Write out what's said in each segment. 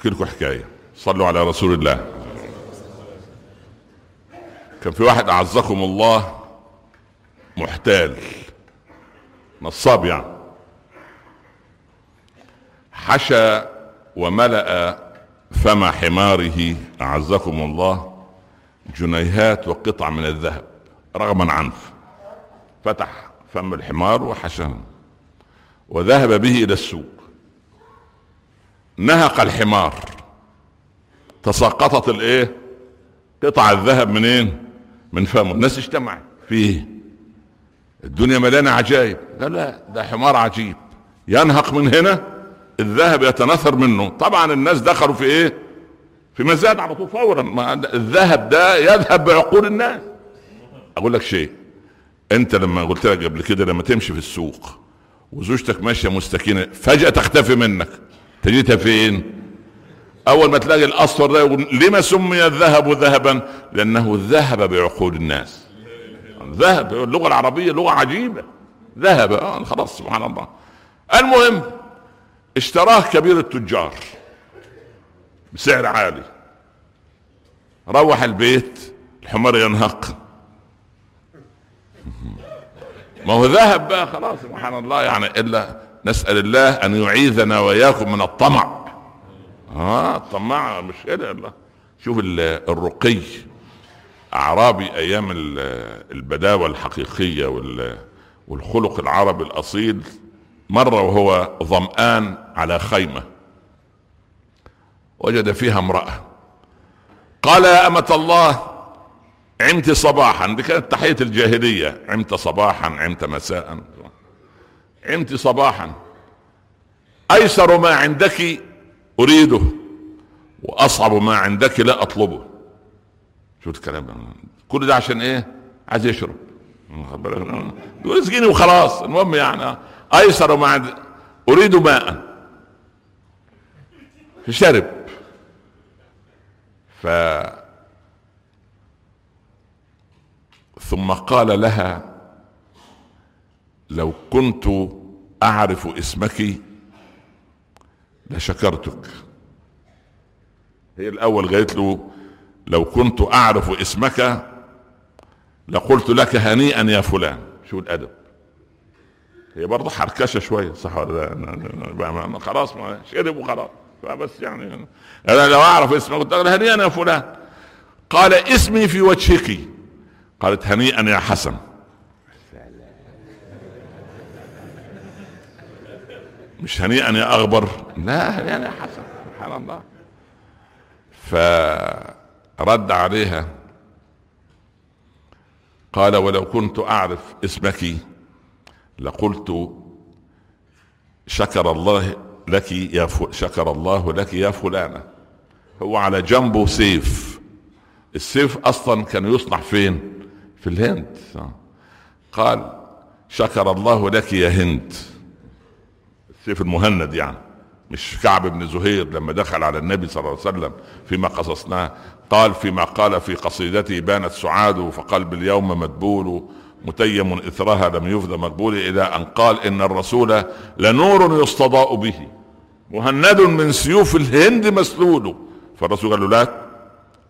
احكي لكم حكاية. صلوا على رسول الله. كان في واحد أعزكم الله محتال. نصاب يعني. حشى وملأ فم حماره أعزكم الله جنيهات وقطع من الذهب رغما عنه. فتح فم الحمار وحشاه وذهب به إلى السوق. نهق الحمار. تساقطت الايه؟ قطع الذهب منين؟ من فمه. الناس اجتمعت. فيه. الدنيا مليانة عجائب لا لا ده حمار عجيب. ينهق من هنا الذهب يتنثر منه. طبعا الناس دخلوا في إيه؟ في مزاد على طول فورا. الذهب ده يذهب بعقول الناس. أقول لك شيء. أنت لما قلت لك قبل كده لما تمشي في السوق وزوجتك ماشية مستكينة فجأة تختفي منك. تجدها فين أول ما تلاقي الأصفر ده يقول لما سمي الذهب ذهبا؟ لأنه ذهب بعقول الناس. ذهب اللغة العربية لغة عجيبة. ذهب آه خلاص سبحان الله. المهم اشتراه كبير التجار بسعر عالي. روح البيت الحمار ينهق. ما هو ذهب بقى خلاص سبحان الله يعني إلا نسأل الله أن يعيذنا وإياكم من الطمع. آه الطماع مش كده الله شوف الرقي أعرابي أيام البداوة الحقيقية والخلق العربي الأصيل مره وهو ظمآن على خيمة. وجد فيها امرأة. قال يا أمة الله عمت صباحا. دي كانت تحية الجاهلية. عمت صباحا عمت مساء. عمت صباحا. أيسر ما عندك أريده وأصعب ما عندك لا أطلبه. شو الكلام؟ كل ده عشان إيه؟ عايز يشرب. اسقيني وخلاص. المهم يعني أيسر ما عند أريد ماء. فشرب ف ثم قال لها لو كنت أعرف اسمك لشكرتك. هي الأول قالت له لو كنت أعرف اسمك لقلت لك هنيئا يا فلان. شو الأدب؟ هي برضه حركشة شوية صح ولا لا؟ خلاص ما شرب وخلاص. فبس يعني أنا لو أعرف اسمك قلت هنيئا يا فلان. قال اسمي في وجهك. قالت هنيئا يا حسن. مش هنيئا يا اغبر لا يا حسن سبحان الله. فرد عليها. قال ولو كنت أعرف اسمك لقلت شكر الله لك يا. شكر الله لك يا فلانة. هو على جنبه سيف. السيف أصلا كان يصنع فين؟ في الهند. قال شكر الله لك يا هند. السيف المهند يعني مش كعب بن زهير لما دخل على النبي صلى الله عليه وسلم فيما قصصناه قال فيما قال في قصيدته بانت سعاد فقال باليوم مدبول متيم إثرها لم يفد مقبول إلى أن قال إن الرسول لنور يستضاء به مهند من سيوف الهند مسلول. فالرسول قال له لا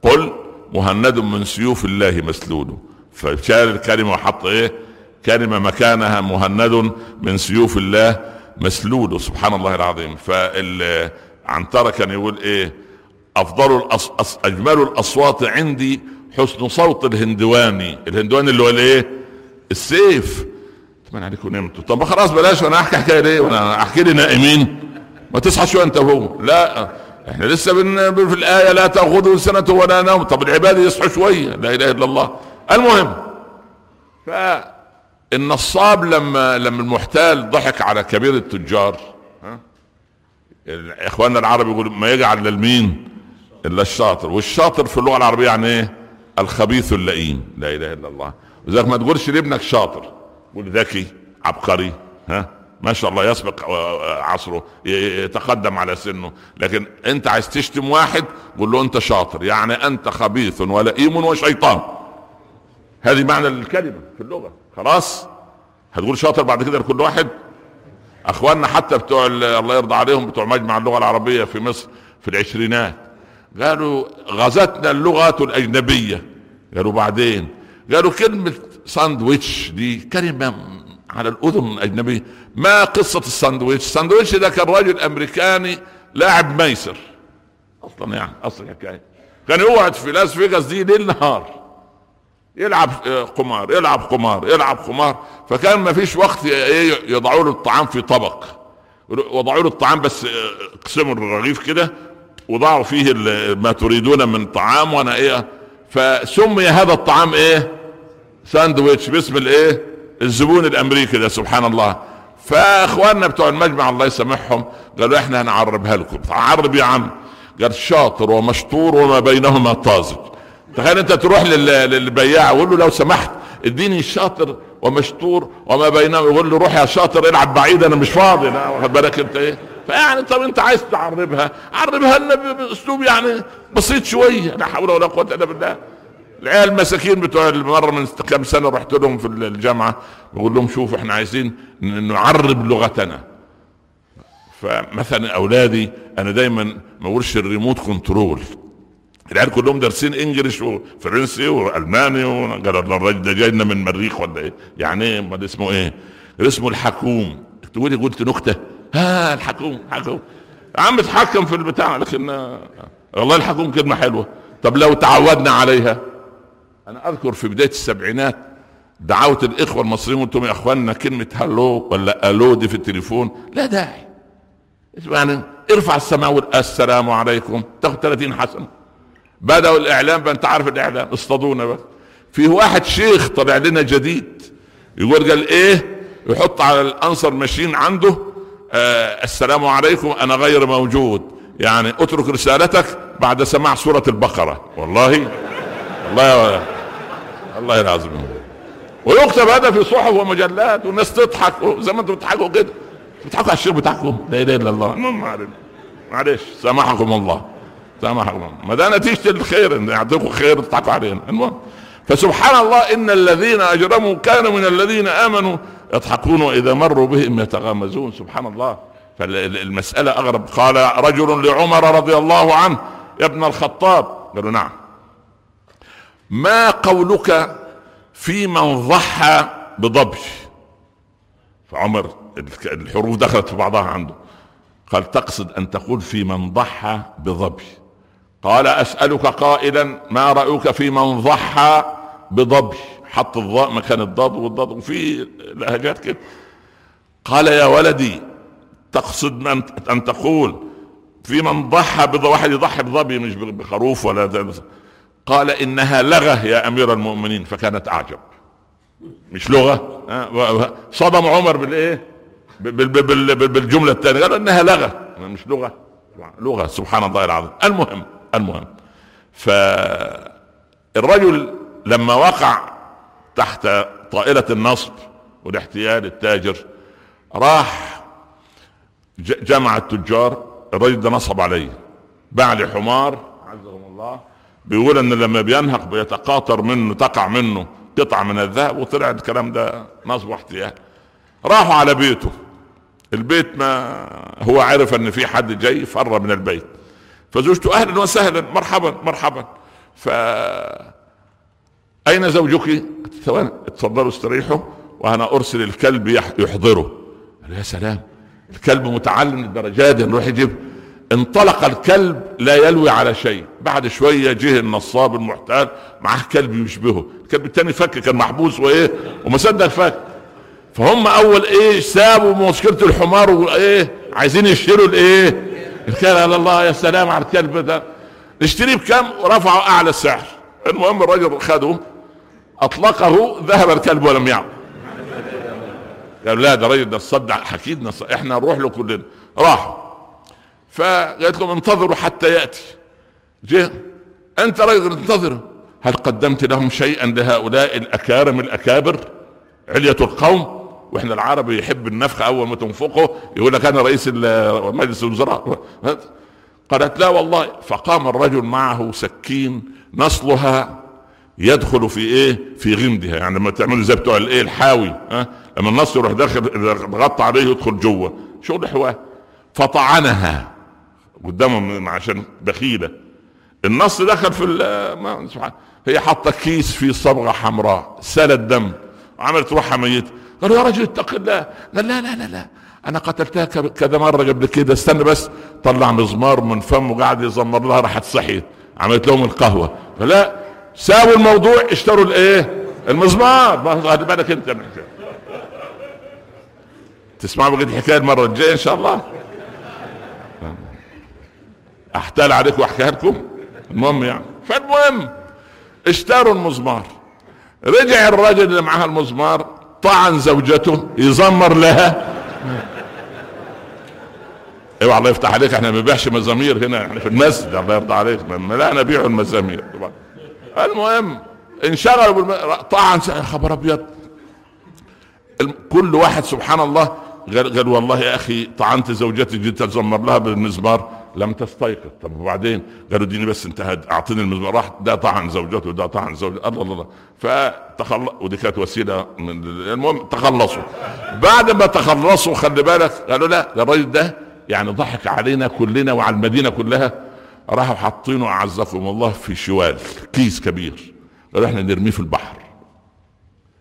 قل مهند من سيوف الله مسلول. فشال الكلمة وحط إيه؟ كلمة مكانها مهند من سيوف الله مسلول سبحان الله العظيم فعنترة كان يقول إيه أفضل الأص... أص... أجمل الأصوات عندي حسن صوت الهندواني. الهندواني اللي هو الإيه؟ السيف. أتمنى عليكم نمتوا طب خلاص بلاش وأنا احكي حكاية ليه؟ وأنا احكي لي نائمين. ما تصحى شوية أنت وهو. لا إحنا لسه بن... في الآية لا تأخذه سنة ولا نوم. طب العباد يصحوا شوية. لا إله إلا الله. المهم فالنصاب لما لما المحتال ضحك على كبير التجار إخواننا العرب يقولوا ما يجعل للمين إلا الشاطر. والشاطر في اللغة العربية يعني إيه؟ الخبيث اللئيم. لا إله إلا الله. وذلك ما تقولش لابنك شاطر قول ذكي عبقري ها؟ ما شاء الله يسبق عصره يتقدم على سنه. لكن أنت عايز تشتم واحد قول له أنت شاطر. يعني أنت خبيث ولئيم وشيطان. هذه معنى الكلمة في اللغة. خلاص؟ هتقول شاطر بعد كده لكل واحد؟ أخواننا حتى بتوع الله يرضى عليهم بتوع مجمع اللغة العربية في مصر في العشرينات. قالوا غزتنا اللغة الأجنبية. قالوا بعدين؟ قالوا كلمة ساندويتش دي كلمة على الأذن الأجنبية. ما قصة الساندويتش؟ الساندويتش ده كان راجل أمريكاني لاعب ميسر. أصلا يعني أصلا حكاية كان يقعد في لاس فيغاس دي ليل نهار. يلعب آه، قمار يلعب قمار يلعب قمار. فكان ما فيش وقت يضعوا له الطعام في طبق. وضعوا له الطعام بس آه، الرغيف كده وضعوا فيه ما تريدون من طعام وأنا إيه فسمي هذا الطعام إيه؟ ساندويتش. باسم الإيه؟ الزبون الأمريكي ده سبحان الله. فأخواننا بتوع المجمع الله يسامحهم قالوا إحنا هنعربها لكم. عرب يا عم قال شاطر ومشطور وما بينهما طازج. تخيل انت تروح للبياع وقول له لو سمحت اديني شاطر ومشطور وما بينهما يقول له روح يا شاطر العب بعيد أنا مش فاضي لا واخد بالك انت إيه؟ فيعني طب انت عايز تعربها عربها لنا باسلوب يعني بسيط شوية لا حول ولا قوة إلا بالله. العيال المساكين بتوع المرة من كم سنة رحت لهم في الجامعة بقول لهم شوف إحنا عايزين نعرب لغتنا. فمثلا أولادي أنا دايما ما أقولش ال remote control. العيال كلهم دارسين English وفرنسي والماني وقالوا الراجل ده جاي لنا من المريخ ولا إيه؟ يعني إيه امال اسمه إيه؟ اسمه الحكوم. تقولي قلت نكتة. ها الحكوم حكوم. عم اتحكم في البتاع لكن والله الحكوم كلمة حلوة. طب لو تعودنا عليها. أنا أذكر في بداية السبعينات دعوت الإخوة المصريين قلت لهم يا إخواننا كلمة hello ولا ألو دي في التليفون؟ لا داعي. يعني ارفع السماء السلام عليكم. تاخذ 30 حسنة. بدأوا الإعلام بقى أنت عارف الإعلام اصطادونا بقى. في واحد شيخ طلع لنا جديد يقول قال إيه؟ يحط على الأنصر ماشين عنده آه السلام عليكم أنا غير موجود. يعني اترك رسالتك بعد سماع سورة البقرة. والله والله الله العظيم. ويكتب هذا في صحف ومجلات والناس تضحك زي ما أنتم بتضحكوا كده. بتضحكوا على الشيخ بتاعكم؟ لا إله إلا الله. معلش سامحكم الله. سامحكم ما ده نتيجة الخير يعطيكم خير تضحكوا علينا. المهم فسبحان الله إن الذين أجرموا كانوا من الذين آمنوا يضحكون وإذا مروا بهم يتغامزون سبحان الله فالمساله أغرب. قال رجل لعمر رضي الله عنه يا ابن الخطاب. قالوا نعم. ما قولك في من ضحى بضبش؟ فعمر الحروف دخلت في بعضها عنده. قال تقصد أن تقول في من ضحى بضبش؟ قال أسألك قائلا ما رأيك في من ضحى بضبي حط الضاء مكان الضاد والضاد وفي لهجات كده. قال يا ولدي تقصد ان أن تقول في من ضحى واحد يضحي بضبي مش بخروف ولا ده قال إنها لغة يا أمير المؤمنين فكانت أعجب. مش لغة؟ صدم عمر بالإيه؟ بالجملة الثانية قال إنها لغة. مش لغة. لغة سبحان الله العظيم. المهم المهم. فالرجل لما وقع تحت طائلة النصب والاحتيال التاجر راح جمع التجار الرجل ده نصب عليه. باع لي حمار عزهم الله بيقول إن لما بينهق بيتقاطر منه تقع منه قطعة من الذهب وطلع الكلام ده نصب واحتيال. راحوا على بيته. البيت ما هو عرف إن في حد جاي فر من البيت. فزوجته أهلا وسهلا مرحبا مرحبا. ف أين زوجك؟ ثواني اتفضلوا استريحوا وأنا أرسل الكلب يحضره. قال يا سلام الكلب متعلم الدرجات دي نروح يجيب. انطلق الكلب لا يلوي على شيء. بعد شوية جه النصاب المحتال معاه كلب يشبهه. الكلب التاني فك كان محبوس وإيه وما صدق فك. فهم أول إيه سابوا مشكلة الحمار وإيه عايزين يشتروا الإيه الكلب على الله يا سلام على الكلب ده نشتريه بكم ورفعوا أعلى السعر المهم الرجل خده أطلقه ذهب الكلب ولم يعد. قال لا ده راجل ده الصدع حكيد إحنا نروح له كلنا. راحوا فقالت لهم انتظروا حتى يأتي. جه. أنت رجل انتظر. هل قدمت لهم شيئا لهؤلاء الأكارم الأكابر؟ علية القوم. وإحنا العربي يحب النفخ اول ما تنفخه يقول لك أنا رئيس مجلس الوزراء. قالت لا والله. فقام الرجل معه سكين نصلها يدخل في إيه؟ في غمدها. يعني لما تعملوا زي بتوع الايه؟ الحاوي. ها؟ لما النص يروح داخل غطى عليه يدخل جوه. شغل حواه فطعنها قدامهم عشان بخيله النص دخل في ما هي حاطة كيس فيه صبغة حمراء. سال الدم وعملت روحها ميتة. قالوا يا رجل اتق الله. قال لا لا لا لا. أنا قتلتها كذا مرة قبل كده. استنى بس. طلع مزمار من فمه وقعد يزمر لها راحت صحيت. عملت لهم القهوة. فلا ساووا الموضوع. اشتروا الإيه؟ المزمار. خلي بالك أنت. تسمعوا بقية الحكاية المرة الجاية إن شاء الله؟ أحتال عليكم وأحكيها لكم. المهم يعني. فالمهم اشتروا المزمار. رجع الرجل اللي معاه المزمار. طعن زوجته يزمر لها. أيوه الله يفتح عليك إحنا ما بنبيعش مزامير هنا إحنا في المسجد الله يرضى عليك لا نبيع المزامير. طبعا المهم انشغلوا بالم... طعن خبر أبيض. كل واحد سبحان الله قال, قال والله يا أخي طعنت زوجتي جيت اتزمر لها بالمزمار. لم تستيقظ. طب وبعدين؟ قالوا اديني بس انت اعطيني المزمار راح ده طعن زوجته وده طعن زوجته. الله الله. فتخلص ودي كانت وسيلة من المهم تخلصوا. بعد ما تخلصوا خلي بالك قالوا لا الراجل ده يعني ضحك علينا كلنا وعلى المدينة كلها. راحوا حاطينه أعزكم الله في شوال كيس كبير. قالوا إحنا نرميه في البحر.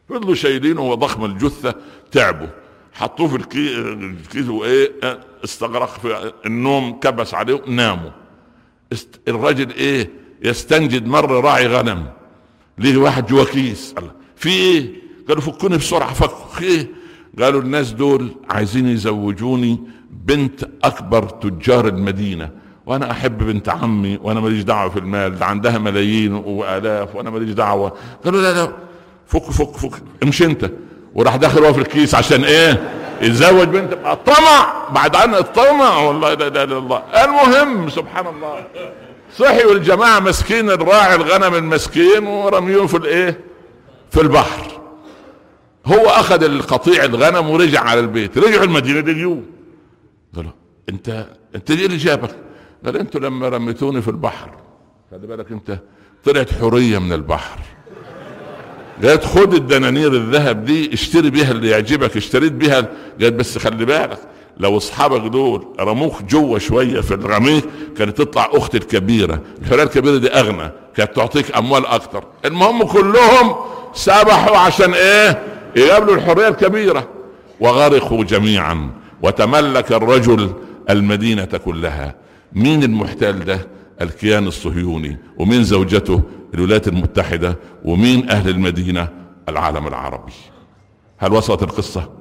فضلوا شايلينه وهو ضخم الجثة تعبوا. حطوه في الكيس وإيه استغرق في النوم كبس عليه ناموا الرجل إيه يستنجد مرة راعي غنم. ليه واحد جوا كيس. الله. في إيه؟ قالوا فكوني بسرعة فكوا. إيه؟ قالوا الناس دول عايزين يزوجوني بنت أكبر تجار المدينة. وأنا أحب بنت عمي وأنا ماليش دعوة في المال ده عندها ملايين وآلاف وأنا ماليش دعوة. قالوا لا لا فك فك فك. امشي أنت. وراح داخل في الكيس عشان إيه؟ يتزوج بنت. الطمع بعد عن الطمع والله لا إله إلا الله. المهم سبحان الله. صحي والجماعة مسكين. الراعي الغنم المسكين. ورميوه في الايه؟ في البحر. هو أخذ القطيع الغنم ورجع على البيت. رجعوا المدينة لقيوه قالوا أنت أنت إيه اللي جابك. قال أنتوا لما رميتوني في البحر. خلي بالك أنت طلعت حورية من البحر. قالت خد الدنانير الذهب دي اشتري بيها اللي يعجبك اشتريت بيها قالت بس خلي بالك لو اصحابك دول رموك جوه شوية في الرميك كانت تطلع أختي الكبيرة. الحريه الكبيرة دي أغنى كانت تعطيك أموال أكتر. المهم كلهم سبحوا عشان إيه؟ يقابلوا الحريه الكبيرة. وغرقوا جميعا. وتملك الرجل المدينة كلها. مين المحتال ده؟ الكيان الصهيوني. ومين زوجته؟ الولايات المتحدة ومين أهل المدينة؟ العالم العربي. هل وصلت القصة؟